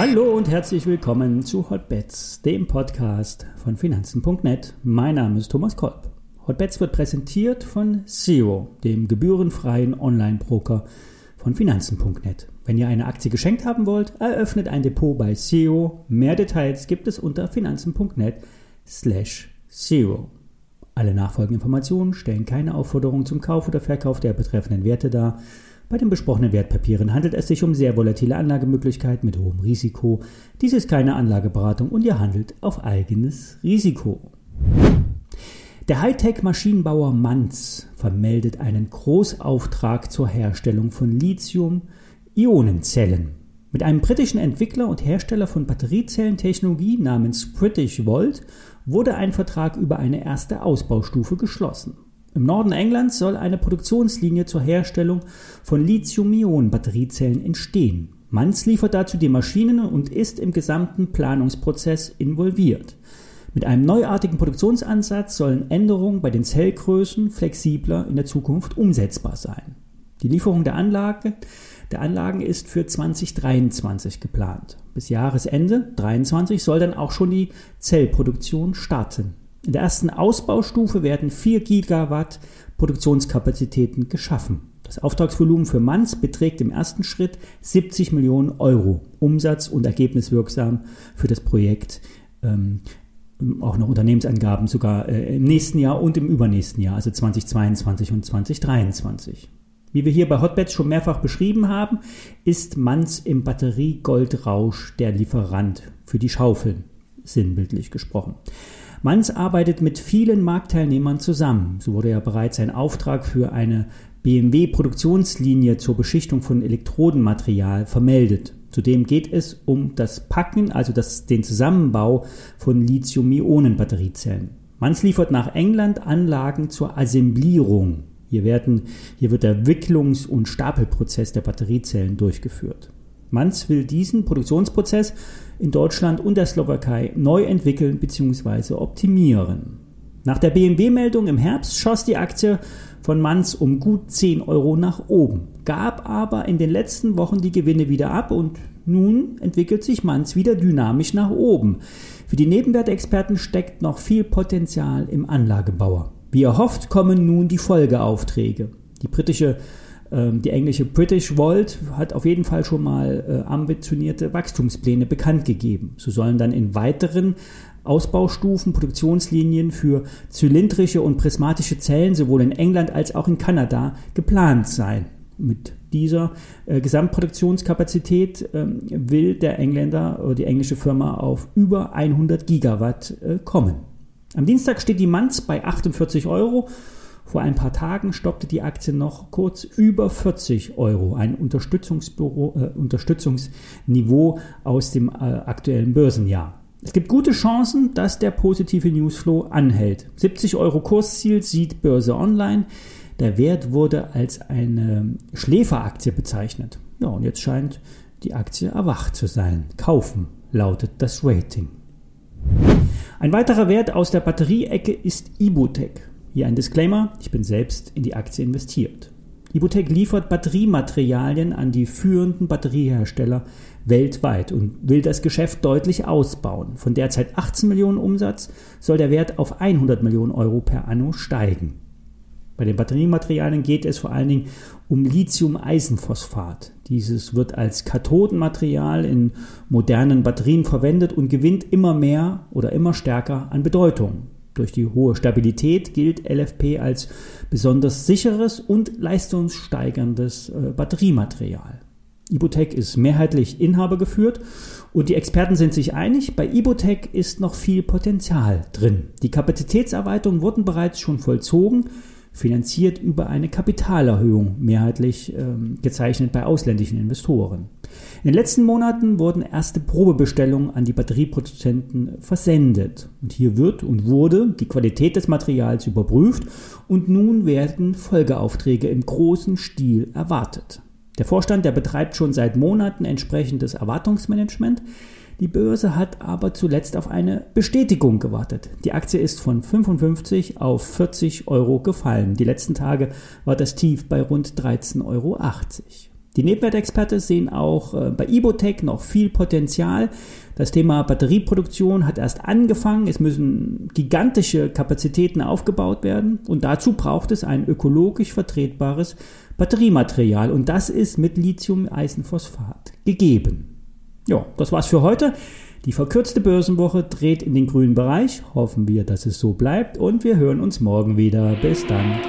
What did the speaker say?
Hallo und herzlich willkommen zu Hotbets, dem Podcast von Finanzen.net. Mein Name ist Thomas Kolb. Hotbets wird präsentiert von Zero, dem gebührenfreien Online-Broker von Finanzen.net. Wenn ihr eine Aktie geschenkt haben wollt, eröffnet ein Depot bei Zero. Mehr Details gibt es unter finanzen.net slash Zero. Alle nachfolgenden Informationen stellen keine Aufforderung zum Kauf oder Verkauf der betreffenden Werte dar bei den besprochenen Wertpapieren handelt es sich um sehr volatile Anlagemöglichkeiten mit hohem Risiko. Dies ist keine Anlageberatung und ihr handelt auf eigenes Risiko. Der Hightech-Maschinenbauer Manz vermeldet einen Großauftrag zur Herstellung von Lithium-Ionenzellen. Mit einem britischen Entwickler und Hersteller von Batteriezellentechnologie namens British Volt wurde ein Vertrag über eine erste Ausbaustufe geschlossen. Im Norden Englands soll eine Produktionslinie zur Herstellung von Lithium-Ionen-Batteriezellen entstehen. Manz liefert dazu die Maschinen und ist im gesamten Planungsprozess involviert. Mit einem neuartigen Produktionsansatz sollen Änderungen bei den Zellgrößen flexibler in der Zukunft umsetzbar sein. Die Lieferung der, Anlage, der Anlagen ist für 2023 geplant. Bis Jahresende 2023 soll dann auch schon die Zellproduktion starten. In der ersten Ausbaustufe werden 4 Gigawatt Produktionskapazitäten geschaffen. Das Auftragsvolumen für Manz beträgt im ersten Schritt 70 Millionen Euro. Umsatz und ergebniswirksam für das Projekt. Ähm, auch noch Unternehmensangaben sogar äh, im nächsten Jahr und im übernächsten Jahr, also 2022 und 2023. Wie wir hier bei Hotbeds schon mehrfach beschrieben haben, ist Manz im Batterie-Goldrausch der Lieferant für die Schaufeln, sinnbildlich gesprochen. Manz arbeitet mit vielen Marktteilnehmern zusammen. So wurde ja bereits ein Auftrag für eine BMW-Produktionslinie zur Beschichtung von Elektrodenmaterial vermeldet. Zudem geht es um das Packen, also das, den Zusammenbau von Lithium-Ionen-Batteriezellen. Manz liefert nach England Anlagen zur Assemblierung. Hier, werden, hier wird der Wicklungs- und Stapelprozess der Batteriezellen durchgeführt. Manz will diesen Produktionsprozess in Deutschland und der Slowakei neu entwickeln bzw. optimieren. Nach der BMW-Meldung im Herbst schoss die Aktie von Manz um gut 10 Euro nach oben, gab aber in den letzten Wochen die Gewinne wieder ab und nun entwickelt sich Manz wieder dynamisch nach oben. Für die Nebenwertexperten steckt noch viel Potenzial im Anlagebauer. Wie erhofft kommen nun die Folgeaufträge. Die britische die englische British Volt hat auf jeden Fall schon mal äh, ambitionierte Wachstumspläne bekannt gegeben. So sollen dann in weiteren Ausbaustufen Produktionslinien für zylindrische und prismatische Zellen sowohl in England als auch in Kanada geplant sein. Mit dieser äh, Gesamtproduktionskapazität äh, will der Engländer oder die englische Firma auf über 100 Gigawatt äh, kommen. Am Dienstag steht die Manz bei 48 Euro vor ein paar Tagen stoppte die Aktie noch kurz über 40 Euro, ein Unterstützungsbüro, äh, Unterstützungsniveau aus dem äh, aktuellen Börsenjahr. Es gibt gute Chancen, dass der positive Newsflow anhält. 70 Euro Kursziel sieht Börse Online. Der Wert wurde als eine Schläferaktie bezeichnet. Ja, und jetzt scheint die Aktie erwacht zu sein. Kaufen lautet das Rating. Ein weiterer Wert aus der Batterieecke ist Ibutec. Hier ein Disclaimer, ich bin selbst in die Aktie investiert. Ibutec liefert Batteriematerialien an die führenden Batteriehersteller weltweit und will das Geschäft deutlich ausbauen. Von derzeit 18 Millionen Umsatz soll der Wert auf 100 Millionen Euro per anno steigen. Bei den Batteriematerialien geht es vor allen Dingen um Lithium-Eisenphosphat. Dieses wird als Kathodenmaterial in modernen Batterien verwendet und gewinnt immer mehr oder immer stärker an Bedeutung. Durch die hohe Stabilität gilt LFP als besonders sicheres und leistungssteigerndes äh, Batteriematerial. Ibotec ist mehrheitlich inhabergeführt und die Experten sind sich einig, bei Ibotec ist noch viel Potenzial drin. Die Kapazitätserweiterungen wurden bereits schon vollzogen finanziert über eine Kapitalerhöhung, mehrheitlich ähm, gezeichnet bei ausländischen Investoren. In den letzten Monaten wurden erste Probebestellungen an die Batterieproduzenten versendet. Und hier wird und wurde die Qualität des Materials überprüft und nun werden Folgeaufträge im großen Stil erwartet. Der Vorstand, der betreibt schon seit Monaten entsprechendes Erwartungsmanagement. Die Börse hat aber zuletzt auf eine Bestätigung gewartet. Die Aktie ist von 55 auf 40 Euro gefallen. Die letzten Tage war das Tief bei rund 13,80 Euro. Die Nebenwertexperte sehen auch äh, bei Ibotec noch viel Potenzial. Das Thema Batterieproduktion hat erst angefangen. Es müssen gigantische Kapazitäten aufgebaut werden und dazu braucht es ein ökologisch vertretbares Batteriematerial und das ist mit Lithium-Eisenphosphat gegeben. Ja, das war's für heute. Die verkürzte Börsenwoche dreht in den grünen Bereich. Hoffen wir, dass es so bleibt und wir hören uns morgen wieder. Bis dann.